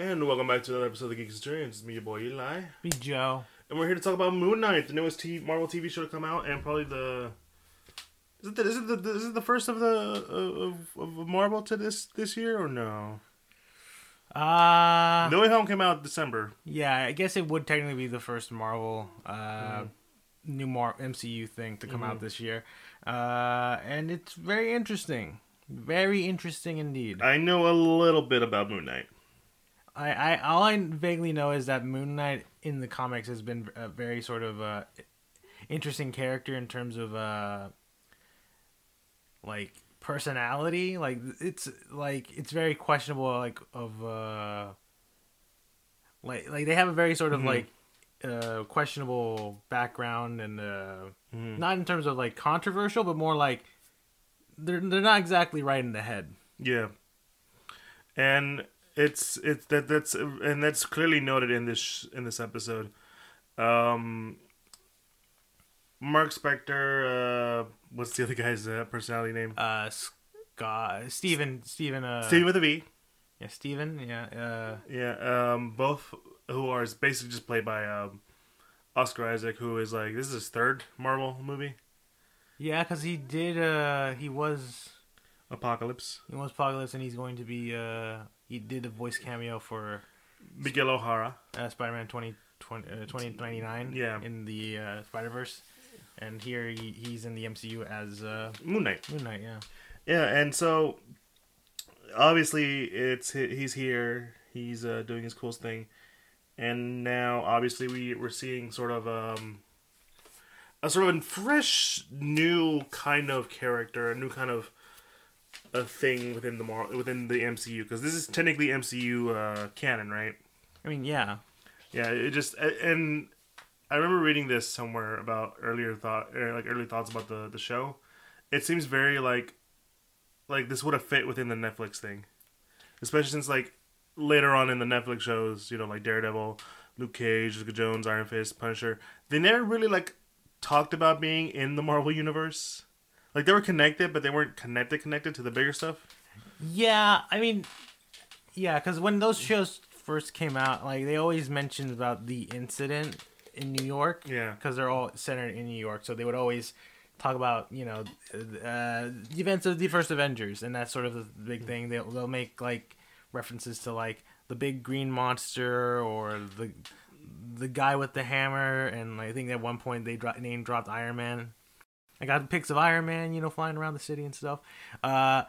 And welcome back to another episode of the Geeks Experience. It's me, your boy Eli, Be Joe. and we're here to talk about Moon Knight, the newest t- Marvel TV show to come out, and probably the is it the, is it the is it the first of the of, of Marvel to this this year or no? Uh No Way Home came out December. yeah, I guess it would technically be the first Marvel uh Mm-hmm. new Mar- MCU thing to come out this year. Uh and it's very interesting. Very interesting indeed. I know a little bit about Moon Knight. I, I all I vaguely know is that Moon Knight in the comics has been a very sort of uh interesting character in terms of uh like personality like it's like it's very questionable like of uh like like they have a very sort of Mhm. like uh questionable background and uh Mhm. not in terms of like controversial but more like they're they're not exactly right in the head Yeah, and it's it's that that's and that's clearly noted in this in this episode. Um, Mark Spector, uh, what's the other guy's uh, personality name? uh Scott Steven Steven uh Steve with a V. Yeah, Steven. Yeah. Uh, Yeah, um, both who are basically just played by um, Oscar Isaac, who is like this is his third Marvel movie, yeah, because he did. Uh, he was. Apocalypse. He was Apocalypse, and he's going to be. Uh, he did a voice cameo for Miguel O'Hara. uh, Spider-Man 20, 20, uh, 2099 Yeah. in the uh, Spider-Verse, and here he, he's in the MCU as uh, Moon Knight. Moon Knight. Yeah. Yeah, and so obviously it's he- he's here. He's uh, doing his coolest thing, and now obviously we we're seeing sort of um a sort of a fresh, new kind of character, a new kind of a thing within the Mar- within the MCU because this is technically MCU uh, canon, right? I mean, yeah. Yeah, it just and I remember reading this somewhere about earlier thought, er, like early thoughts about the the show. It seems very like like this would have fit within the Netflix thing, especially since like later on in the Netflix shows, you know, like Daredevil, Luke Cage, Jessica Jones, Iron Fist, Punisher. They never really like talked about being in the Marvel universe. Like they were connected, but they weren't connected connected to the bigger stuff. Yeah, I mean, yeah, because when those shows first came out, like they always mentioned about the incident in New York. Yeah. because they're all centered in New York, so they would always talk about you know uh, the events of the first Avengers, and that's sort of the big thing. They'll they'll make like references to like the big green monster or the the guy with the hammer, and I think at one point they dro- name dropped Iron Man. I got pics of Iron Man, you know, flying around the city and stuff. Uh,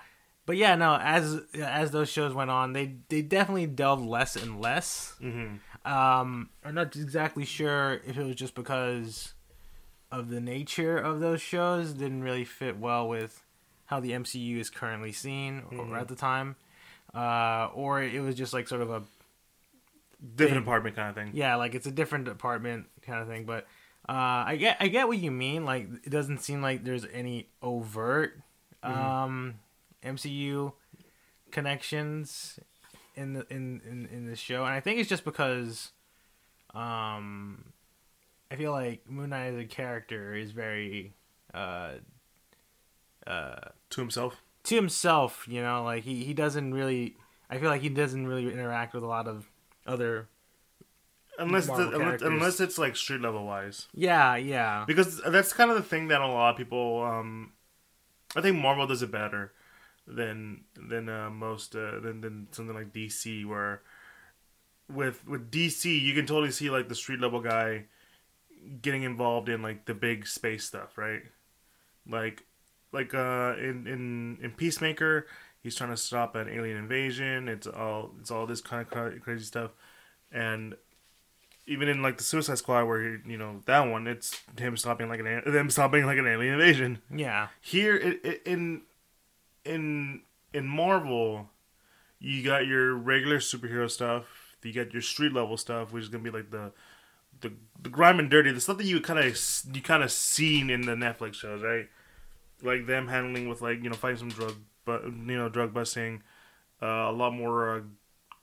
but yeah, no, as as those shows went on, they they definitely delved less and less. Mm-hmm. Um, I'm not exactly sure if it was just because of the nature of those shows didn't really fit well with how the MCU is currently seen or Mhm. at the time, uh, or it was just like sort of a Different Thing. apartment kind of thing. yeah, like it's a different department kind of thing. But uh, I get I get what you mean. Like it doesn't seem like there's any overt um, MCU connections in the in, in in this show, and I think it's just because um, I feel like Moon Knight as a character is very uh, uh, To himself. to himself. You know, like he he doesn't really. I feel like he doesn't really interact with a lot of other. Unless, the, unless unless it's like street level wise, Yeah, yeah. because that's kind of the thing that a lot of people. Um, I think Marvel does it better than than uh, most uh, than than something like DC, where with with DC you can totally see like the street level guy getting involved in like the big space stuff, right? Like like uh in in in Peacemaker, he's trying to stop an alien invasion. It's all it's all this kind of crazy stuff, and even in like the Suicide Squad, where you know that one, it's him stopping like an them stopping like an alien invasion. Yeah. Here it, it, in in in Marvel, you got your regular superhero stuff. You got your street level stuff, which is gonna be like the the, the grime and dirty, the stuff that you kind of you kind of seen in the Netflix shows, right? Like them handling with like you know fighting some drug, but you know drug busting, uh, a lot more uh,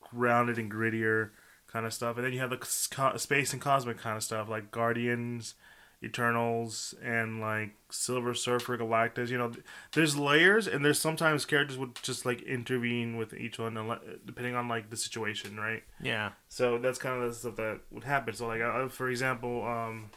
grounded and grittier kind of stuff, and then you have the co- space and cosmic kind of stuff like Guardians Eternals and like Silver Surfer, Galactus. You know, there's layers, and there's sometimes characters would just like intervene with each one, depending on like the situation, right? Yeah. So that's kind of the stuff that would happen. So like, uh, for example, um,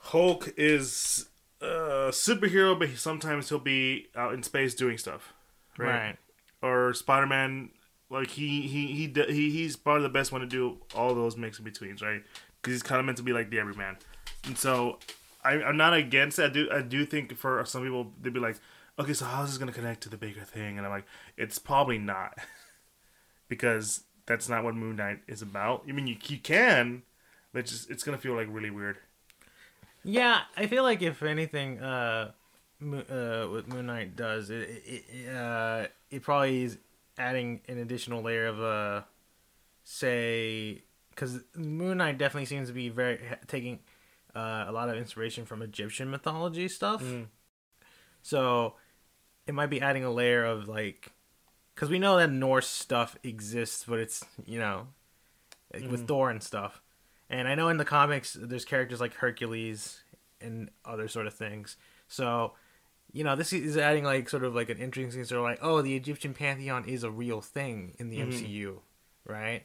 Hulk is a superhero, but he, sometimes he'll be out in space doing stuff, right? Right. Or Spider Man, like he he he he he's probably the best one to do all those mix in betweens, right? Because he's kind of meant to be like the everyman, and so I, I'm not against it. I do I do think for some people they'd be like, okay, so how's this gonna connect to the bigger thing? And I'm like, it's probably not, because that's not what Moon Knight is about. I mean, you you can, but it's just it's gonna feel like really weird. Yeah, I feel like if anything, uh, uh, what Moon Knight does, it it, uh, it probably is adding an additional layer of uh, say, because Moon Knight definitely seems to be very taking uh, a lot of inspiration from Egyptian mythology stuff. Mm. So it might be adding a layer of like, because we know that Norse stuff exists, but it's you know, like with Thor and stuff. And I know in the comics there's characters like Hercules and other sort of things. So, you know, this is adding like sort of like an interesting sort of like, oh, the Egyptian pantheon is a real thing in the Mhm. MCU, right?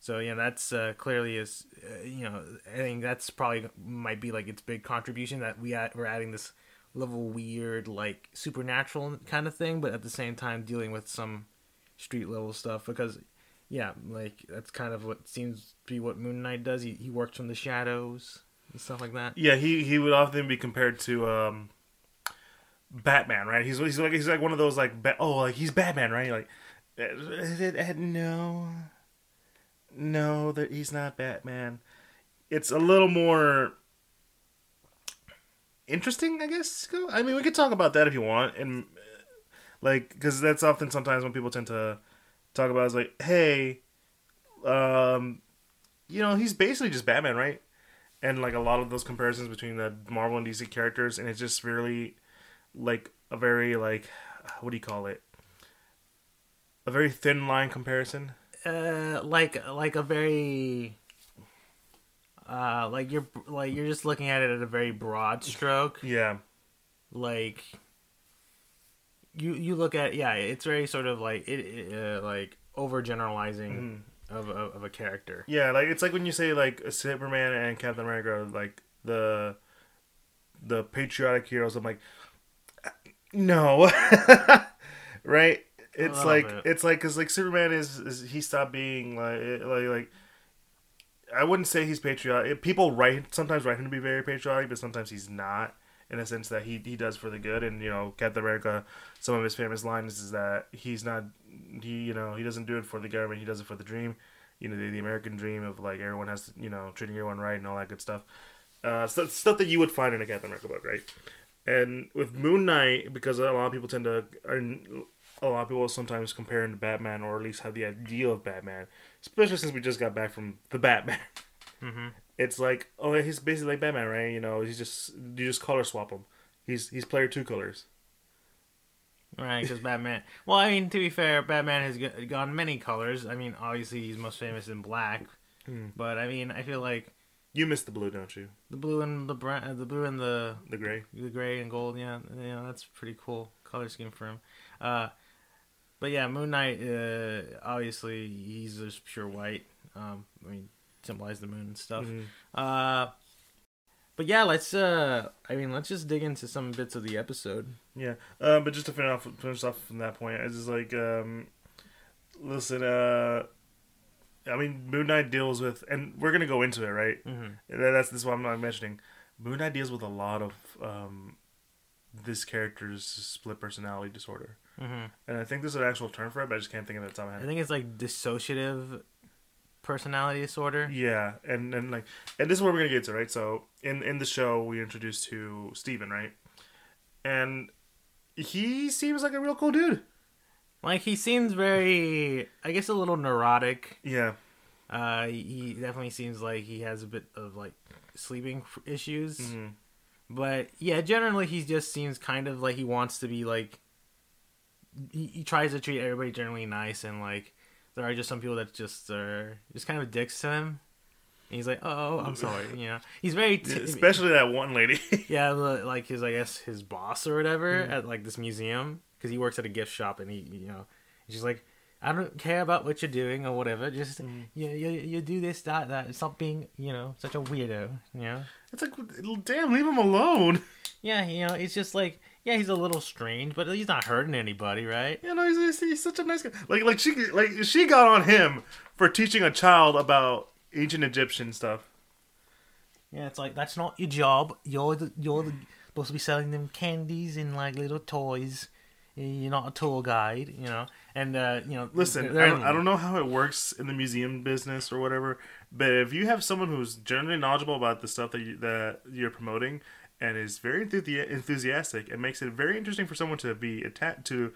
So yeah, that's uh, clearly is uh, you know I think that's probably might be like its big contribution that we add, we're adding this level weird like supernatural kind of thing, but at the same time dealing with some street level stuff because yeah, like that's kind of what seems to be what Moon Knight does. He he works from the shadows and stuff like that. Yeah, he he would often be compared to um, Batman, right? He's he's like he's like one of those like oh like he's Batman, right? Like uh, no, no, that he's not Batman. It's a little more interesting, I guess. I mean, we could talk about that if you want, and uh, like because that's often sometimes when people tend to talk about is like, hey, um, you know, he's basically just Batman, right? and like a lot of those comparisons between the Marvel and DC characters, and it's just really like a very like what do you call it? A very thin line comparison. Uh, like like a very uh like you're like you're just looking at it at a very broad stroke. Yeah, like you you look at yeah it's very sort of like it, it uh, like overgeneralizing of, of of a character yeah. Like it's like when you say like Superman and Captain America, are, like the the patriotic heroes. I'm like, no, right? It's like bit. it's like because like Superman is, is he stopped being like like like. I wouldn't say he's patriotic. People write sometimes write him to be very patriotic, but sometimes he's not. In a sense that he he does for the good, and you know Captain America. Some of his famous lines is that he's not he you know he doesn't do it for the government. He does it for the dream. You know the, the American dream of like everyone has to you know treating everyone right and all that good stuff. Uh, so, stuff that you would find in a Captain America book, right? And with Moon Knight, because a lot of people tend to, a lot of people sometimes compare him to Batman, or at least have the idea of Batman, especially since we just got back from the Batman. Mhm. It's like, oh, he's basically like Batman, right? You know, he's just you just color swap him. He's he's player two colors. right because batman well i mean to be fair batman has g- gone many colors i mean obviously he's most famous in black Hmm. but i mean i feel like You miss the blue, don't you? the blue and the brown the blue and the The gray. the gray and gold. Yeah, yeah, that's pretty cool color scheme for him. Uh, but yeah, Moon Knight. Uh, obviously, he's just pure white. Um, I mean, symbolize the moon and stuff. Mhm. Uh, but yeah, let's. Uh, I mean, let's just dig into some bits of the episode. Yeah, um, but just to finish off, finish off from that point, I just like, um, listen, uh, I mean, Moon Knight deals with, and we're gonna go into it, right? Mm-hmm. That's this is what I'm not mentioning. Moon Knight deals with a lot of um, this character's split personality disorder, Mm-hmm. and I think there's an actual term for it, but I just can't think of it top I think it's like dissociative personality disorder. Yeah, and and like, and this is where we're gonna get to, right? So in in the show, we introduced to Steven, right? And he seems like a real cool dude. Like he seems very, I guess, a little neurotic. Yeah. Uh, he definitely seems like he has a bit of like sleeping issues. Mhm. But yeah, generally he just seems kind of like he wants to be like. He, he tries to treat everybody generally nice, and like there are just some people that just are just kind of dicks to him. And he's like, "Oh, I'm sorry." You know, he's very t- Especially that one lady. yeah, like his I guess his boss or whatever at like this museum because he works at a gift shop and he you know she's like. I don't care about what you're doing or whatever. Just mm. you, you you do this that that. Stop being you know such a weirdo. You know. it's like, damn, leave him alone. Yeah, you know, it's just like, yeah, he's a little strange, but he's not hurting anybody, right? You know, he's, he's, he's such a nice guy. Like, like she, like she got on him for teaching a child about ancient Egyptian stuff. Yeah, it's like that's not your job. You're the, you're the, supposed to be selling them candies and like little toys. You're not a tour guide, you know. And uh, you know, Listen, I don't, I don't know how it works in the museum business or whatever, but if you have someone who's generally knowledgeable about the stuff that you, that you're promoting and is very enthusi- enthusiastic, it makes it very interesting for someone to be attached to,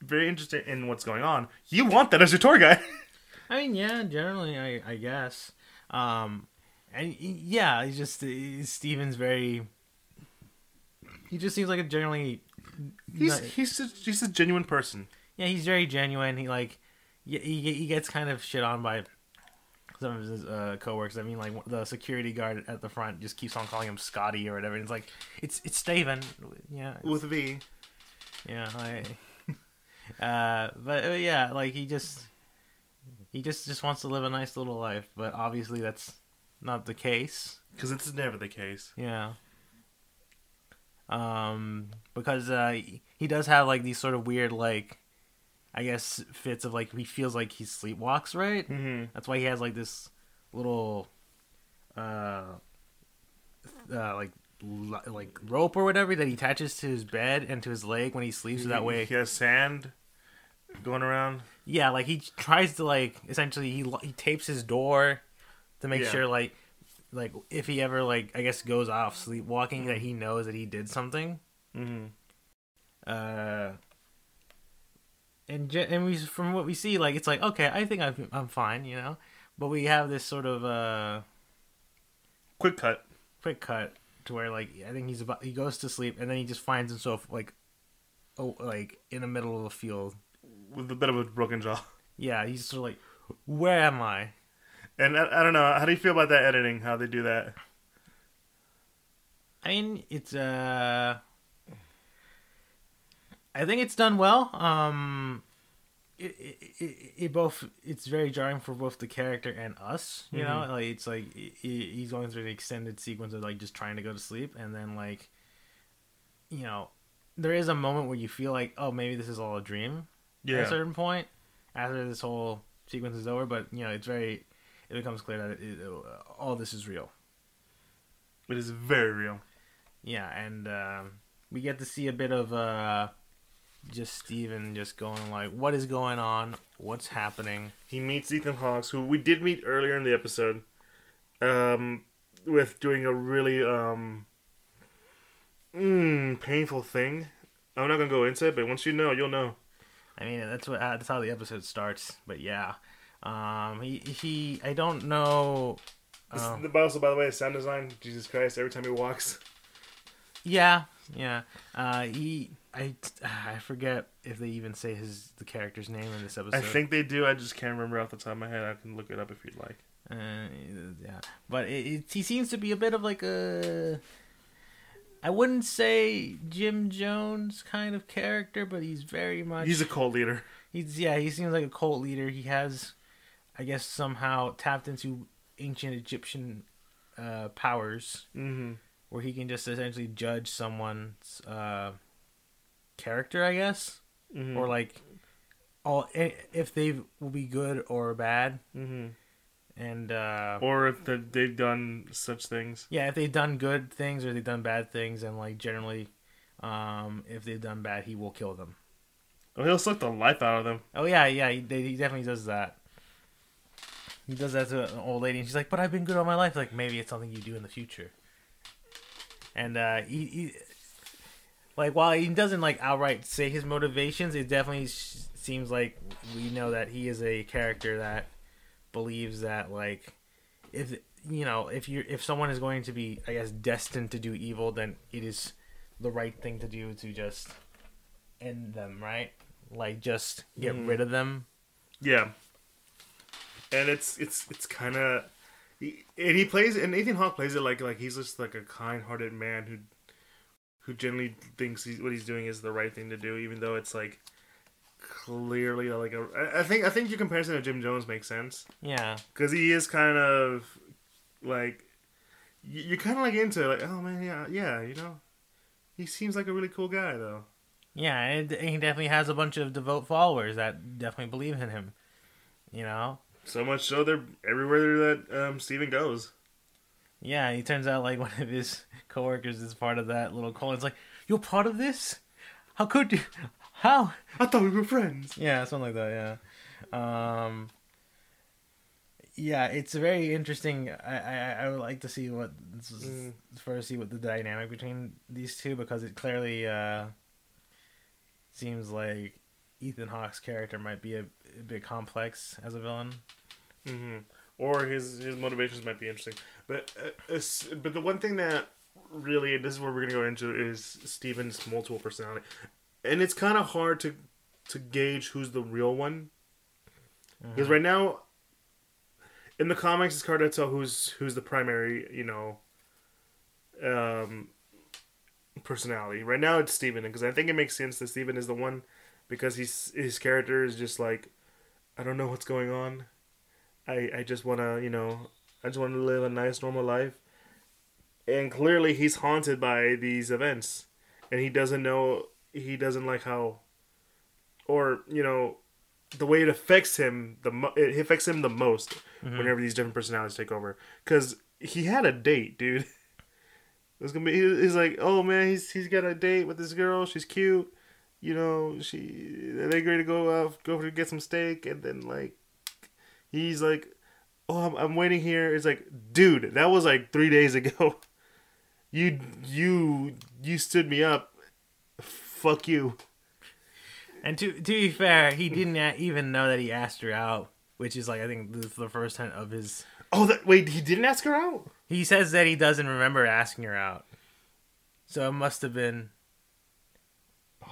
very interested in what's going on. You want that as your tour guide. I mean, yeah, generally, I I guess. Um, and yeah, he's just Steven's very. He just seems like a generally. He's he's a, he's a genuine person. yeah, he's very genuine. He like, he he, he gets kind of shit on by some of his uh, coworkers. I mean, like the security guard at the front just keeps on calling him Scotty or whatever. And it's like, it's it's Steven. Yeah, With V. yeah. I, uh, but uh, yeah, like he just he just just wants to live a nice little life. But obviously, that's not the case. Because it's never the case. Yeah. Um, because uh, he- does have like these sort of weird like, I guess fits of like he feels like he sleepwalks, right? Mm-hmm. That's why he has like this little, uh, uh like li- like rope or whatever that he attaches to his bed and to his leg when he sleeps. So that way, he has sand going around. yeah, like he tries to like essentially he he tapes his door to make Yeah. sure like like if he ever like I guess goes off sleepwalking that he knows that he did something. Mm-hmm. Uh and ge- and we from what we see like it's like okay, I think I'm I'm fine, you know. But we have this sort of uh Quick cut. quick cut to where like I think he's about he goes to sleep and then he just finds himself like oh like in the middle of a field. with a bit of a broken jaw. Yeah, he's sort of like where am I? And I, I don't know. How do you feel about that editing? How they do that? I mean, it's uh, I think it's done well. Um, it, it, it, it both it's very jarring for both the character and us. You know, like it's like he, he's going through the extended sequence of like just trying to go to sleep, and then like, you know, there is a moment where you feel like, oh, maybe this is all a dream. Yeah. At a certain point, after this whole sequence is over, but you know, it's very. It becomes clear that it, it, all this is real. It is very real. Yeah, and um, we get to see a bit of uh, just Steven just going like, "What is going on? What's happening?" He meets Ethan Hawke's, who we did meet earlier in the episode, um, with doing a really um, mm, painful thing. I'm not gonna go into it, but once you know, you'll know. I mean, that's what uh, that's how the episode starts. But yeah, um, he he. I don't know. Oh. the also, by the way, sound design. Jesus Christ! Every time he walks, Yeah, yeah. Uh, he. I I forget if they even say his the character's name in this episode. I think they do. I just can't remember off the top of my head. I can look it up if you'd like. Uh, yeah, but it, it, he seems to be a bit of like a. I wouldn't say Jim Jones kind of character, but he's very much. He's a cult leader. He's yeah. He seems like a cult leader. He has, I guess, somehow tapped into ancient Egyptian uh, powers, Mm-hmm. where he can just essentially judge someone's uh, character. I guess, Mm-hmm. or like, all if they will be good or bad, mm-hmm. and. uh Or if they've done such things. Yeah, if they've done good things or they've done bad things, and like generally, um, if they've done bad, he will kill them. Oh, he'll suck the life out of them. Oh yeah, yeah, he, they- he definitely does that. He does that to an old lady, and she's like, "But I've been good all my life. Like maybe it's something you do in the future." And uh, he, he, like, while he doesn't like outright say his motivations, it definitely s- seems like we know that he is a character that believes that like if you know if you if someone is going to be I guess destined to do evil, then it is the right thing to do to just end them, right? Like just get Mhm. rid of them. Yeah. And it's it's it's kind of and he plays and Ethan Hawke plays it like like he's just like a kind-hearted man who who generally thinks he's, what he's doing is the right thing to do, even though it's like clearly like a. I- think I think your comparison to Jim Jones makes sense Yeah. because he is kind of like you're kind of like into it, like oh man yeah yeah you know he seems like a really cool guy though. Yeah, and he definitely has a bunch of devout followers that definitely believe in him. You know? So much so they're everywhere that um, Steven goes. Yeah, he turns out like one of his coworkers is part of that little cult. It's like, you're part of this? How could you? How? I thought we were friends. Yeah, something like that. Yeah. Um. Yeah, it's very interesting. I, I I would like to see what Mm. first see what the dynamic between these two because it clearly uh seems like Ethan Hawke's character might be a, a bit complex as a villain. hmm Or his his motivations might be interesting, but uh, it's- but the one thing that really this is where we're gonna go into is Steven's multiple personality, and it's kind of hard to to gauge who's the real one. Because right now in the comics it's hard to tell who's who's the primary you know um personality. Right now it's Steven because I think it makes sense that Steven is the one because he's his character is just like I don't know what's going on. I I just want to you know I just want to live a nice normal life. And clearly he's haunted by these events. And he doesn't know he doesn't like how or you know the way it affects him the mo- it affects him the most mm-hmm. whenever these different personalities take over. Because he had a date dude. It's gonna be he's like oh man he's he's got a date with this girl. She's cute you know she they agree to go out go to get some steak and then like he's like oh I'm, I'm waiting here it's like dude that was like three days ago you you you stood me up fuck you And to to be fair, he didn't even know that he asked her out, which is like I think this is the first time of his. oh that wait he didn't ask her out He says that he doesn't remember asking her out, so it must have been.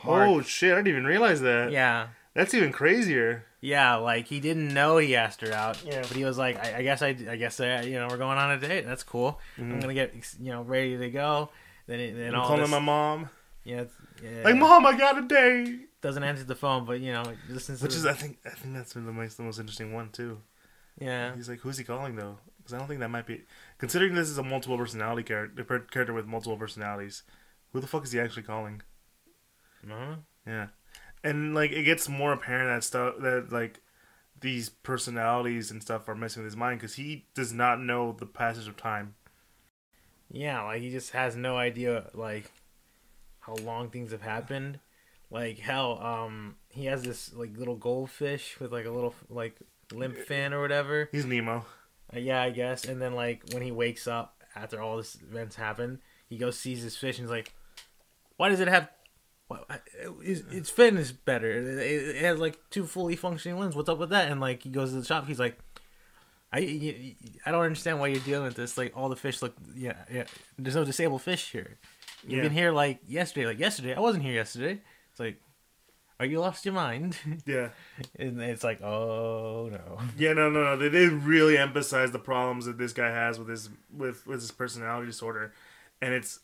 Oh shit i didn't even realize that Yeah, that's even crazier yeah, like he didn't know he asked her out. Yeah. but he was like, I, I guess I, I guess I, you know, we're going on a date. That's cool. I'm mm-hmm. gonna get, you know, ready to go. Then, it, then i'm all calling this, my mom yeah, yeah, like mom i got a date doesn't answer the phone, but you know, listens which the- is i think i think that's been the most the most interesting one too yeah, He's like, who's he calling though? Because I don't think that might be. Considering this is a multiple personality character, character with multiple personalities, who the fuck is he actually calling? Uh Yeah, and like it gets more apparent that stuff that like these personalities and stuff are messing with his mind because he does not know the passage of time. Yeah, like he just has no idea like how long things have happened. Like hell, um, he has this like little goldfish with like a little like limp fin or whatever. He's Nemo. Uh, yeah, I guess. And then like when he wakes up after all this events happen, he goes sees his fish and he's like, "Why does it have? Its, its fin is better. It, has like two fully functioning limbs. What's up with that?" And like he goes to the shop, he's like. I, I don't understand why you're dealing with this. Like all the fish look, yeah, yeah. There's no disabled fish here. You've Yeah. been here like yesterday. Like yesterday, I wasn't here yesterday. It's like, are you lost your mind? Yeah, and it's like, oh no. yeah, no, no, no. They did really emphasize the problems that this guy has with his with with his personality disorder, and it's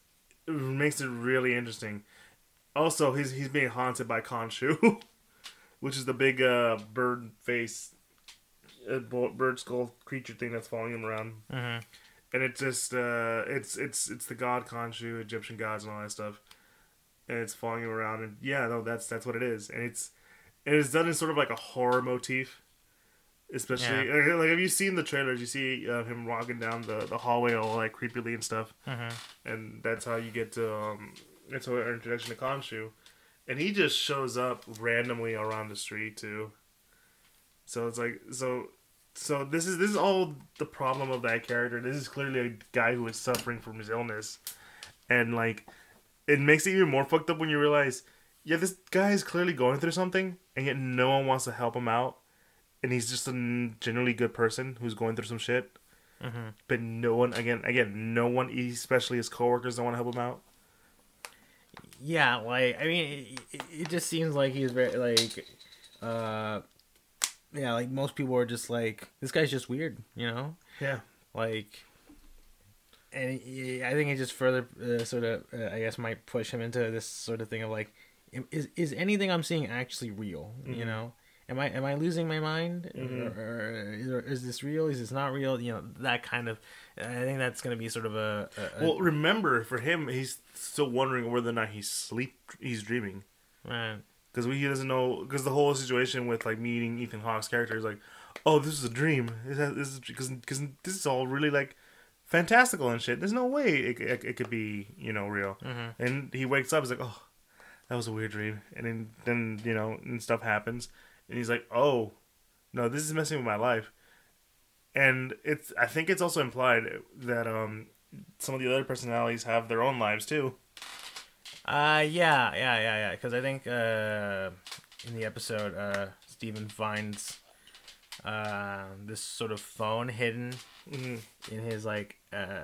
it makes it really interesting. Also, he's he's being haunted by Khonshu, which is the big uh, bird face, uh, bird skull creature thing that's following him around. Mhm. And it's just uh, it's it's it's the god Khonshu, Egyptian gods, and all that stuff. And it's following him around, and yeah, no, that's that's what it is, and it's and it's done in sort of like a horror motif. Especially like, like, have you seen the trailers? You see uh, him walking down the, the hallway all like creepily and stuff Mhm. and that's how you get to um how our introduction to Khonshu. And he just shows up randomly around the street too. So it's like so so this is this is all the problem of that character. This is clearly a guy who is suffering from his illness. And like it makes it even more fucked up when you realize, yeah, this guy is clearly going through something and yet no one wants to help him out. And he's just a generally good person who's going through some shit Mhm. but no one again again no one especially his coworkers don't want to help him out Yeah, like I mean, it, it- just seems like he's very like, uh, yeah, like most people are just like, this guy's just weird, you know. yeah like and he- I think it just further uh, sort of uh, I guess might push him into this sort of thing of like is is anything I'm seeing actually real you Mhm. know am I am I losing my mind Mhm. or, or is, or is this real is this not real you know that kind of I think that's going to be sort of a, a, a Well, remember for him, he's still wondering whether or not he's sleep, he's dreaming, right. because he doesn't know. Because the whole situation with like meeting Ethan Hawke's character is like, oh, this is a dream. This is because because this is all really like fantastical and shit. There's no way it, it, it could be you know real. Mhm. And he wakes up, he's like, oh, that was a weird dream. And then then you know and stuff happens, and he's like, oh, no, this is messing with my life. And it's I think it's also implied that um some of the other personalities have their own lives too. Uh, yeah, yeah, yeah, yeah. Because I think uh, in the episode, uh, Steven finds uh, this sort of phone hidden Mm-hmm. in his like uh,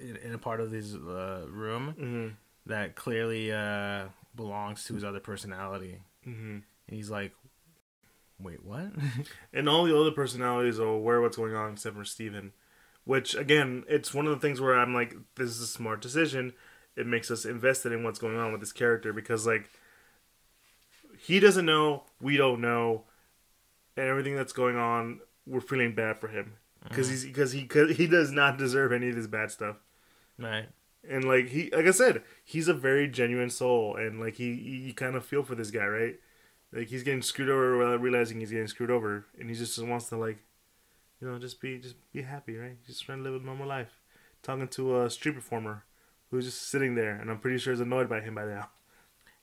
in, in a part of his uh, room Mm-hmm. that clearly uh, belongs to his other personality, Mm-hmm. and he's like, "Wait, what?" And all the other personalities are aware of what's going on except for Steven. Which again, it's one of the things where I'm like, this is a smart decision. It makes us invested in what's going on with this character because like he doesn't know, we don't know, and everything that's going on, we're feeling bad for him because mm-hmm. he's because he cause he does not deserve any of this bad stuff. right. And like he, like I said, he's a very genuine soul, and like he, you kind of feel for this guy, right? Like he's getting screwed over without realizing he's getting screwed over, and he just wants to like, you know, just be, just be happy, right? Just trying to live a normal life. Talking to a street performer who's just sitting there, and I'm pretty sure is annoyed by him by now.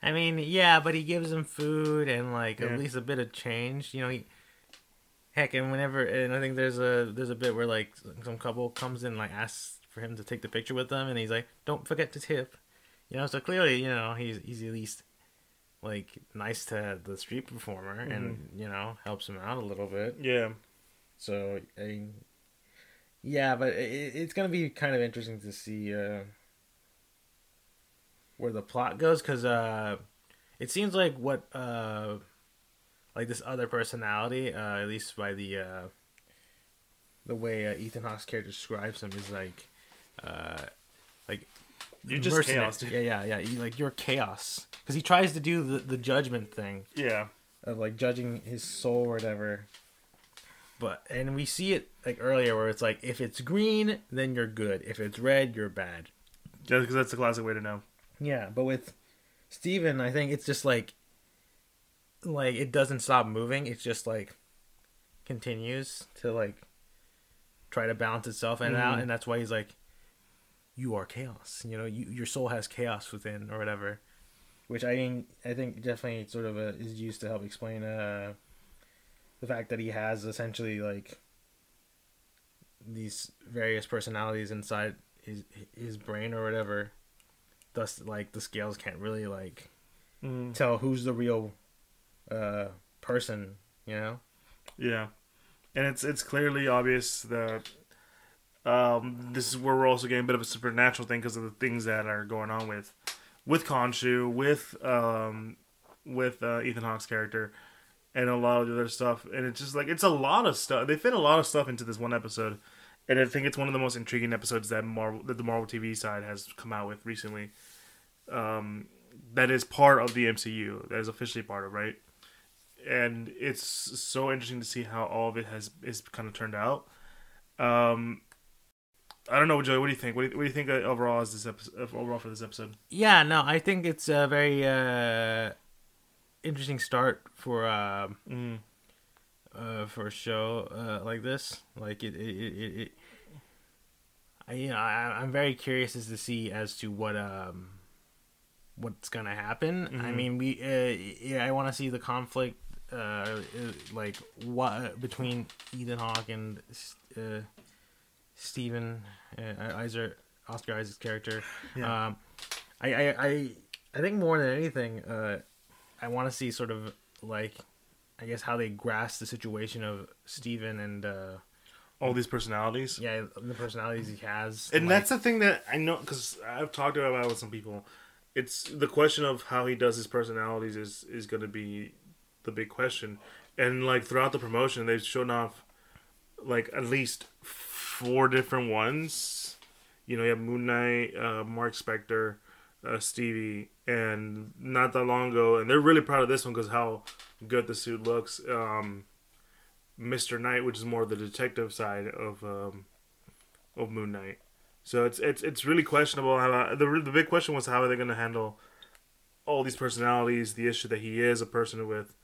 I mean, yeah, but he gives him food and like Yeah. at least a bit of change. You know, he heck, and whenever and I think there's a there's a bit where like some couple comes in and, like asks for him to take the picture with them, and he's like, "Don't forget to tip." You know, so clearly, you know, he's he's at least like nice to the street performer and you know helps him out a little bit. Yeah, So I yeah, but it, it's gonna be kind of interesting to see uh, where the plot goes because uh, it seems like what uh, like this other personality, uh, at least by the uh, the way uh, Ethan Hawke's character describes him, is like uh, like You're just chaos, dude. Yeah, yeah, yeah. You, like you're chaos because he tries to do the the judgment thing yeah, of like judging his soul or whatever. But and we see it like earlier where it's like if it's green, then you're good. If it's red, you're bad. yeah, because that's the classic way to know. Yeah, but with Steven, I think it's just like like it doesn't stop moving. It's just like continues to like try to balance itself and out Mhm. and that's why he's like you are chaos. You know, you your soul has chaos within or whatever. Which I think I think definitely sort of uh is used to help explain uh the fact that he has essentially like these various personalities inside his his brain or whatever thus like the scales can't really like Mm. tell who's the real uh person you know Yeah, and it's it's clearly obvious that um, this is where we're also getting a bit of a supernatural thing because of the things that are going on with with Khonshu, with um, with uh, Ethan Hawke's character, and a lot of the other stuff. And it's just like it's a lot of stuff. They fit a lot of stuff into this one episode, and I think it's one of the most intriguing episodes that Marvel that the Marvel TV side has come out with recently. Um, that is part of the MCU. That is officially part of right and it's so interesting to see how all of it has is kind of turned out. Um, I don't know, Joey. What do you think? What do you, what do you think uh, overall is this episode? Overall for this episode? yeah no i think it's a very uh interesting start for uh, Mm. uh for a show uh like this like it it it, it, I, you know I, i'm very curious as to see as to what um what's gonna happen i Mhm. mean we uh yeah i want to see the conflict uh, uh like what between ethan hawke and uh Steven uh, Isaac, Oscar Isaac's character. Yeah. Um, I, I, I, I think more than anything, uh, I want to see sort of like, I guess how they grasp the situation of Steven and uh, All these personalities, yeah, the personalities he has. and like- that's the thing that I know because I've talked about it with some people. It's the question of how he does his personalities is is going to be the big question, and like throughout the promotion, they've shown off like at least four different ones. You know, you have Moon Knight, uh, Mark Spector, uh, Stevie, and not that long ago, and they're really proud of this one because how good the suit looks. Um, Mister Knight, which is more the detective side of um, of Moon Knight. So it's it's it's really questionable how the the big question was how are they going to handle all these personalities, the issue that he is a person with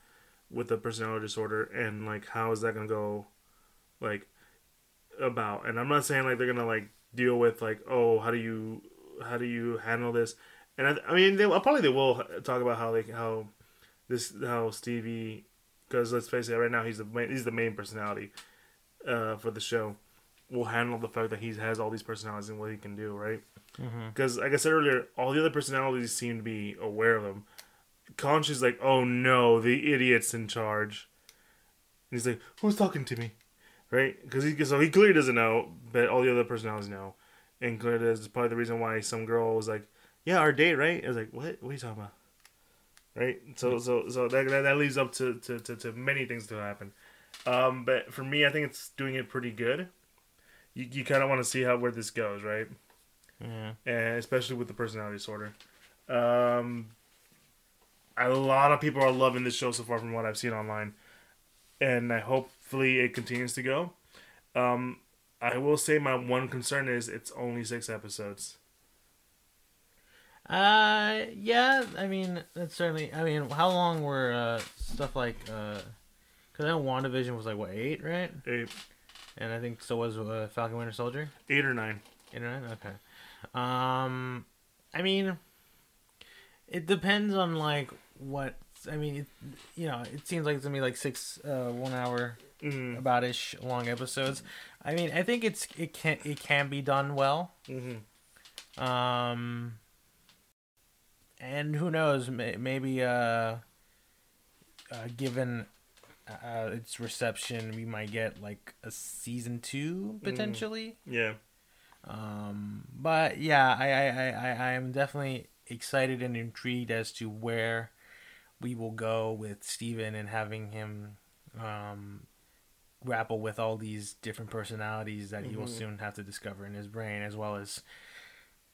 with a personality disorder, and like how is that going to go, like about? And I'm not saying like they're gonna like deal with like oh how do you how do you handle this? And I, I mean they probably they will talk about how they how this how Stevie because let's face it right now he's the main, he's the main personality uh, for the show will handle the fact that he has all these personalities and what he can do, right? Because, like I said earlier, all the other personalities seem to be aware of him. Khonshu is like, oh no, the idiot's in charge. And he's like, who's talking to me? Right? Because he, so he clearly doesn't know, but all the other personalities know. And clearly that's probably the reason why some girl was like, yeah, our date, right? I was like, what? What are you talking about? Right? So, so, so that, that, that leads up to, to, to, to many things to happen. Um, but for me, I think it's doing it pretty good you, you kind of want to see how where this goes, right? Yeah. And especially with the personality disorder. Um, a lot of people are loving this show so far from what I've seen online, and I hopefully it continues to go. Um, I will say my one concern is it's only six episodes. Uh, yeah. I mean, that's certainly. I mean, how long were uh, stuff like? uh Because I know WandaVision was like what eight, right? Eight, And I think so was uh, Falcon Winter Soldier. eight or nine. Eight or nine. Okay. Um, I mean, it depends on like what. I mean, it, you know, it seems like it's gonna be like six, uh, one hour Mm-hmm. about ish long episodes. I mean, I think it's it can it can be done well. Mm-hmm. Um, and who knows? May, maybe uh, uh, given uh, its reception, we might get like a season two potentially. Yeah. Um, but yeah, I, I, I, I I am definitely excited and intrigued as to where we will go with Steven and having him um, grapple with all these different personalities that he will Mhm. soon have to discover in his brain, as well as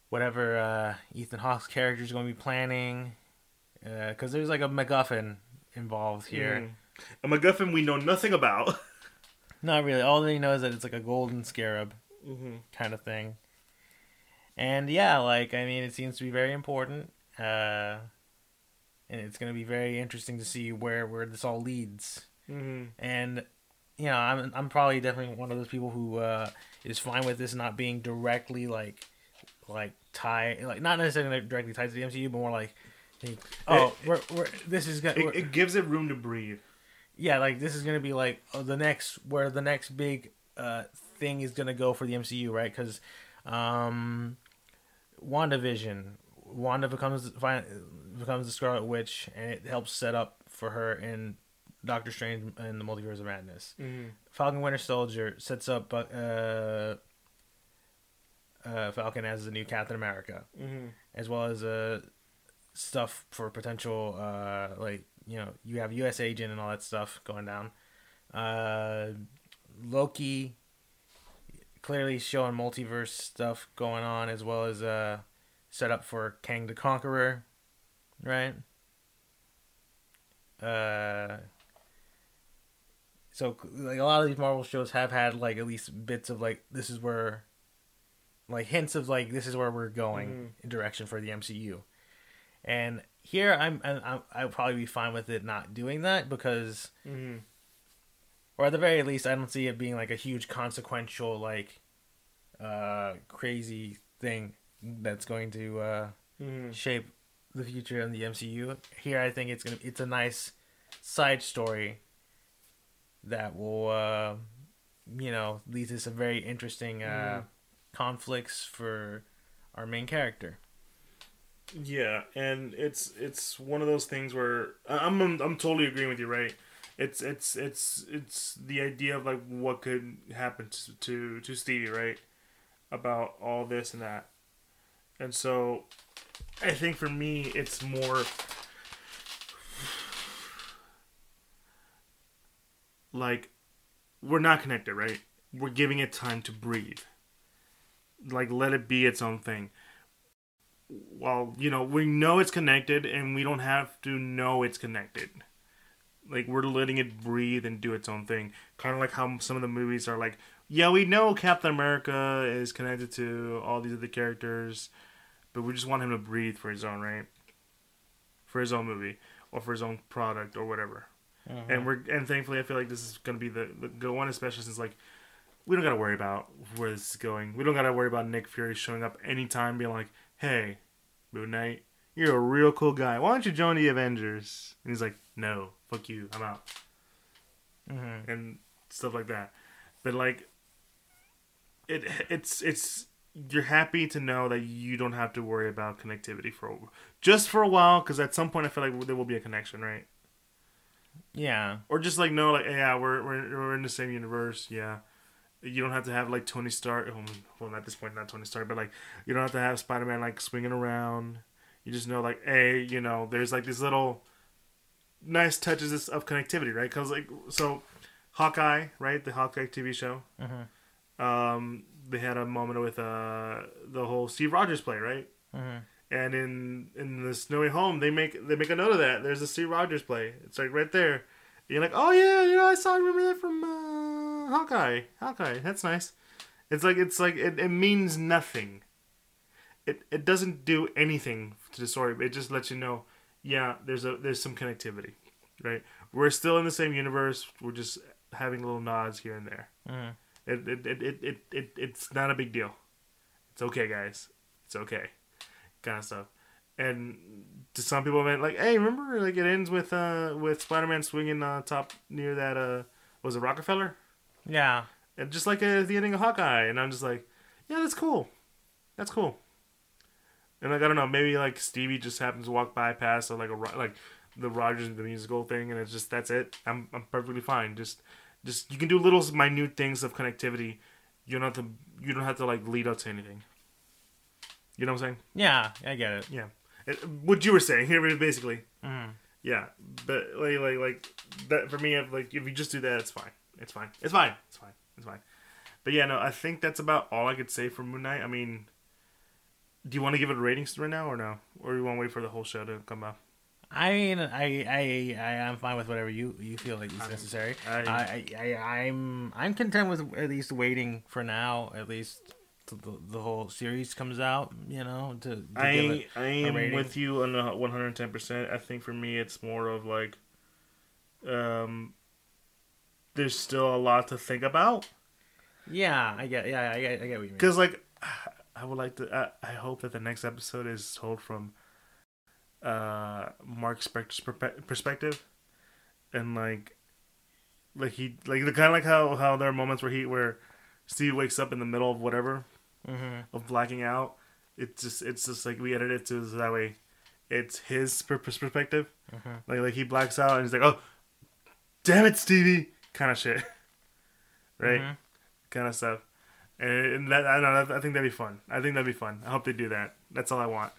whatever uh, Ethan Hawke's character is going to be planning. Because there's like a MacGuffin involved here. Mm. A MacGuffin we know nothing about. Not really. All they know is that it's like a golden scarab. mm-hmm. kind of thing. And yeah, like I mean, it seems to be very important, uh, and it's going to be very interesting to see where where this all leads. Mm-hmm. And you know, I'm I'm probably definitely one of those people who uh, is fine with this not being directly like like tie like not necessarily directly tied to the MCU, but more like. like, Oh, we're, we're, this is gonna. It, it gives it room to breathe. yeah, like this is gonna be like oh, the next where the next big uh thing is gonna go for the MCU, right? Because um, WandaVision, Wanda becomes becomes the Scarlet Witch, and it helps set up for her in Doctor Strange and the Multiverse of Madness. Mm-hmm. Falcon Winter Soldier sets up uh, uh, Falcon as the new Captain America Mm-hmm. as well as uh stuff for potential uh like you know you have U.S. agent and all that stuff going down. Uh, Loki clearly showing multiverse stuff going on as well as uh set up for Kang the Conqueror, right? Uh. So like a lot of these Marvel shows have had like at least bits of like this is where like hints of like this is where we're going Mhm. in direction for the MCU. And here I'm, I'm I'll probably be fine with it not doing that because Mm-hmm. or at the very least I don't see it being like a huge consequential like uh crazy thing that's going to uh Mm-hmm. shape the future of the MCU. Here I think it's going to it's a nice side story that will uh you know lead to some very interesting uh Mhm. conflicts for our main character. Yeah, and it's it's one of those things where I'm I'm, I'm totally agreeing with you, right? It's it's it's it's the idea of like what could happen to to, to Stevie, right? About all this and that, and so I think for me it's more like we're not connected, right? we're giving it time to breathe. Like let it be its own thing. While you know we know it's connected, and we don't have to know it's connected. Like we're letting it breathe and do its own thing. Kind of like how some of the movies are like, yeah, we know Captain America is connected to all these other characters, but we just want him to breathe for his own right, for his own movie or for his own product or whatever. Mhm. And we're and thankfully, I feel like this is gonna be the the good one, especially since like we don't gotta worry about where this is going. We don't gotta worry about Nick Fury showing up anytime, being like, "Hey, Moon Knight, you're a real cool guy. Why don't you join the Avengers?" And he's like, "No, fuck you, I'm out," Mhm. and stuff like that. But like, it it's it's you're happy to know that you don't have to worry about connectivity for just for a while, because at some point I feel like there will be a connection, right? Yeah. or just like no, like yeah we're we're, we're in the same universe yeah you don't have to have like tony stark oh, well at this point not tony stark but like you don't have to have spider-man like swinging around you just know like hey you know there's like these little nice touches of connectivity right because like so hawkeye right the hawkeye tv show Mhm. um they had a moment with uh the whole steve rogers play right Mhm. And in in the Snowy Home, they make they make a note of that. There's a Steve Rogers play. It's like right there. You're like, oh yeah, you know, I saw. I remember that from uh, Hawkeye. Hawkeye. That's nice. It's like it's like it, it means nothing. It it doesn't do anything to the story. It just lets you know, yeah, there's a there's some connectivity, right? We're still in the same universe. We're just having little nods here and there. Mhm. It it, it, it, it, it it's not a big deal. It's okay, guys. It's okay. Kind of stuff. And to some people, man, like, hey, remember, like, it ends with uh with Spider Man swinging uh top near that uh was it Rockefeller? Yeah. And just like uh, the ending of Hawkeye, and I'm just like, yeah, that's cool. That's cool. And like I don't know, maybe like Stevie just happens to walk by past or like a like the Rogers the musical thing, and it's just that's it. I'm I'm perfectly fine. Just just you can do little minute things of connectivity. You don't have to you don't have to like lead up to anything. You know what I'm saying? Yeah. I get it. Yeah. It, what you were saying here, basically. Mhm. Yeah, but like like like that for me. If, like if you just do that, it's fine. It's fine. It's fine. It's fine. It's fine. But yeah, no, I think that's about all I could say for Moon Knight. I mean, do you want to give it a rating right now or no, or you want to wait for the whole show to come out? I mean, I, I, I, am fine with whatever you, you feel like is necessary. I- I, I, I'm, I'm content with at least waiting for now, at least the, the whole series comes out. You know, to, to I it. I am with you on one hundred ten percent. I think for me, it's more of like, um, there's still a lot to think about. Yeah, I get, yeah, I get, I get what you mean. Because like, I would like to. I, I hope that the next episode is told from uh Mark Spector's perspective, and like, like he like the kind of like how how there are moments where he where Steve wakes up in the middle of whatever hmm of blacking out. It's just it's just like we edit it to so that way it's his per- perspective. Mhm. Like like he blacks out and he's like, oh, damn it, Stevie, kind of shit, right? Mhm. kind of stuff. And, and that I know I think that'd be fun. I think that'd be fun. I hope they do that. That's all I want.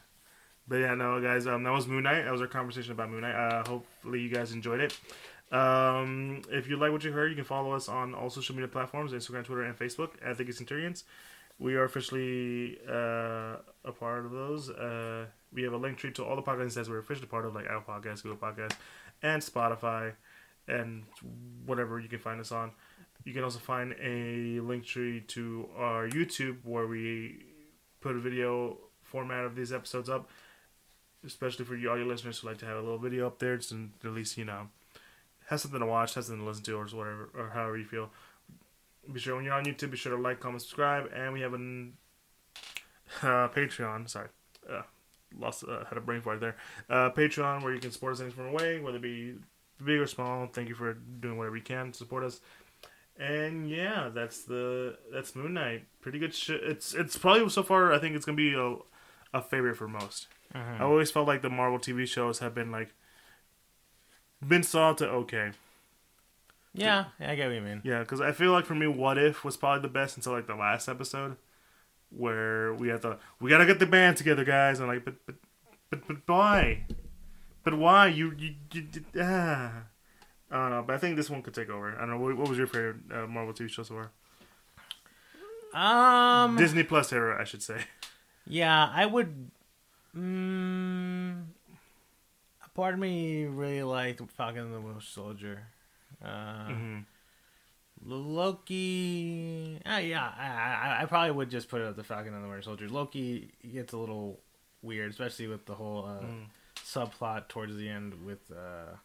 But yeah, no, guys, um, that was Moon Knight. That was our conversation about Moon Knight. Uh, hopefully you guys enjoyed it. Um, if you like what you heard, you can follow us on all social media platforms: Instagram, Twitter, and Facebook at The Centurions. We are officially uh, a part of those. Uh, we have a link tree to all the podcasts that we're officially part of, like Apple Podcasts, Google Podcasts, and Spotify, and whatever you can find us on. You can also find a link tree to our YouTube where we put a video format of these episodes up, especially for you all your listeners who like to have a little video up there, just to at least you know have something to watch, have something to listen to, or whatever, or however you feel. Be sure when you're on YouTube, be sure to like, comment, subscribe, and we have an uh, Patreon. Sorry, uh, lost uh, had a brain fart there. Uh, Patreon where you can support us any different way, whether it be big or small. Thank you for doing whatever you can to support us. And yeah, that's the that's Moon Knight. Pretty good shit. It's it's probably so far. I think it's gonna be a a favorite for most. Mhm. I always felt like the Marvel TV shows have been like been solid to okay. Yeah, I get what you mean. Yeah, because I feel like for me, What If was probably the best until like the last episode, where we had to we gotta get the band together, guys. And I'm like, but but but but why? But why you you, you ah? I don't know, but I think this one could take over. I don't know. What, what was your favorite uh, Marvel TV show so far? Um, Disney Plus era, I should say. yeah, I would. A part of me really liked Falcon and the Winter Soldier. Uh, hmm Loki. Uh, yeah, I, I, I probably would just put it at the Falcon and the Winter Soldier. Loki gets a little weird, especially with the whole uh, Mm. subplot towards the end with uh,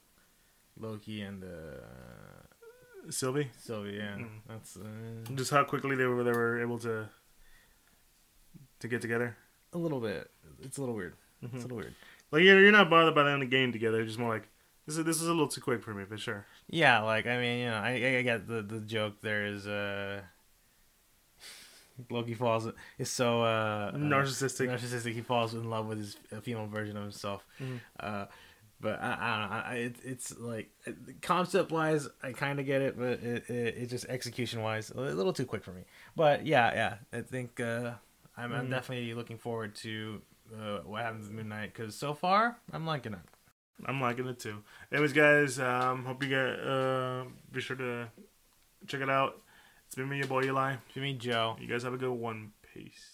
Loki and uh, Sylvie, Sylvie. Yeah, Mm. that's uh, just how quickly they were they were able to to get together. a little bit. It's a little weird. It's a Mhm. little weird. Like you're, you're not bothered by them in the game together. Just more like this is this is a little too quick for me, but sure. Yeah, like I mean, you know, I I get the the joke. There is uh, Loki falls is so uh, uh, Narcissistic. narcissistic. He falls in love with his a female version of himself. Mhm. Uh, but I, I don't know. I, it, it's like concept wise, I kind of get it, but it, it, it just execution wise, a little too quick for me. But yeah, yeah, I think uh, I'm, I'm Mhm. definitely looking forward to uh, what happens with Moon Knight because so far I'm liking it. I'm liking it too. Anyways, guys, um, hope you get uh, be sure to check it out. It's been me, your boy Eli. It's been me, Joe. You guys have a good one. Peace.